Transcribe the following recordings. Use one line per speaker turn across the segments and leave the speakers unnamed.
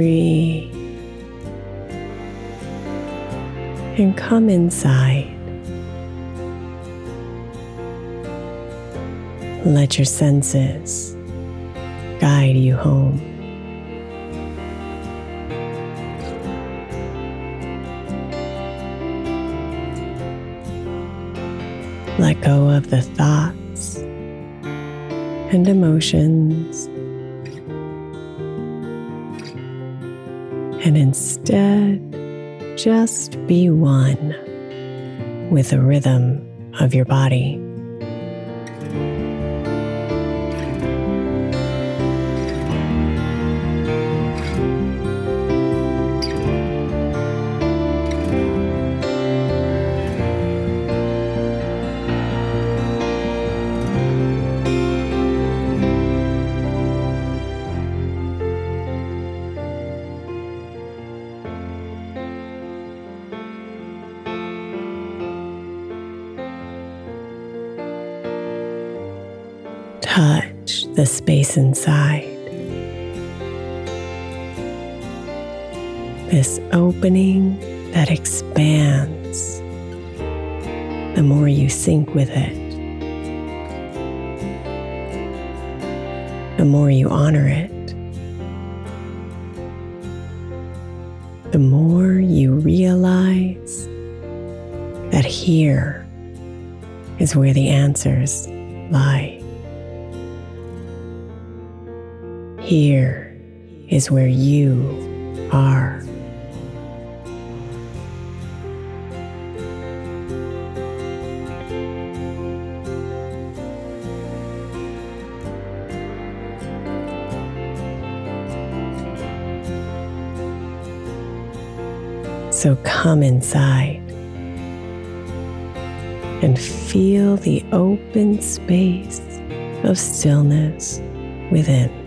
Breathe and come inside. Let your senses guide you home. Let go of the thoughts and emotions, and instead just be one with the rhythm of your body. Touch the space inside. This opening that expands the more you sync with it, the more you honor it, the more you realize that here is where the answers lie. Here is where you are. So come inside and feel the open space of stillness within.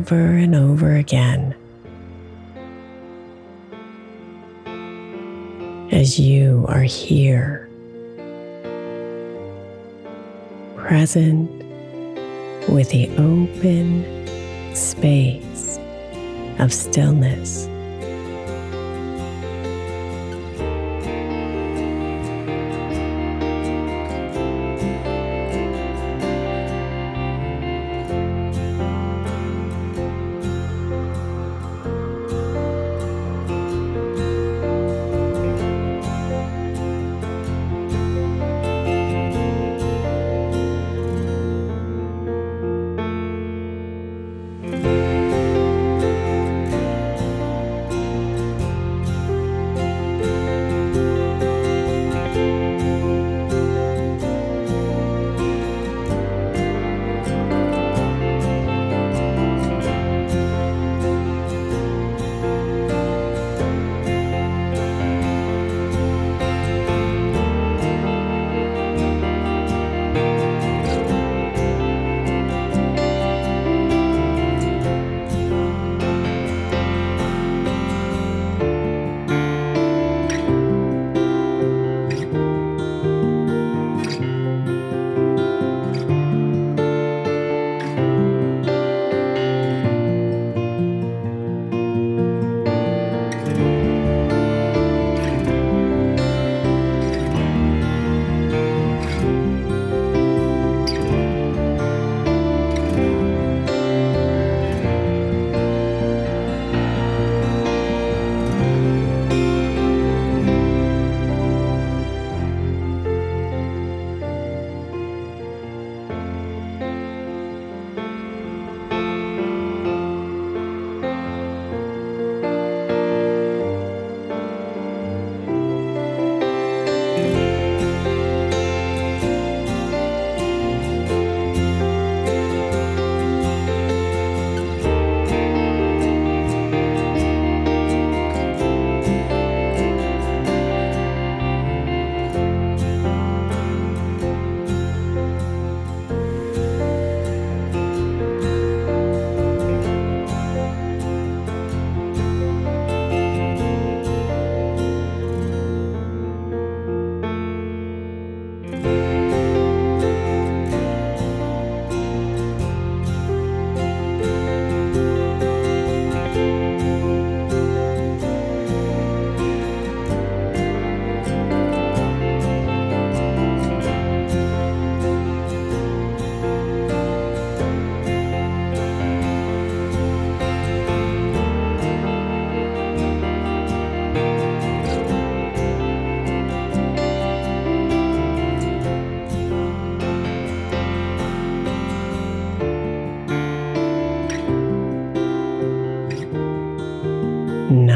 Over and over again as you are here, present with the open space of stillness.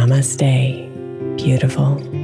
Namaste, beautiful.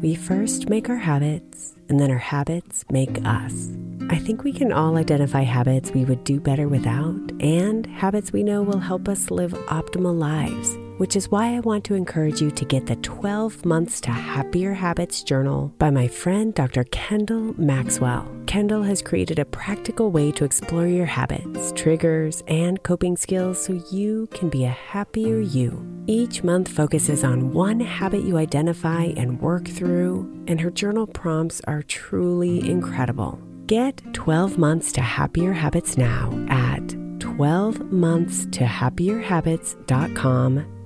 we first make our habits, and then our habits make us. I think we can all identify habits we would do better without and habits we know will help us live optimal lives which is why I want to encourage you to get the 12 Months to Happier Habits Journal by my friend Dr. Kendall Maxwell. Kendall has created a practical way to explore your habits, triggers, and coping skills so you can be a happier you. Each month focuses on one habit you identify and work through, and her journal prompts are truly incredible. Get 12 Months to Happier Habits now at 12monthstohappierhabits.com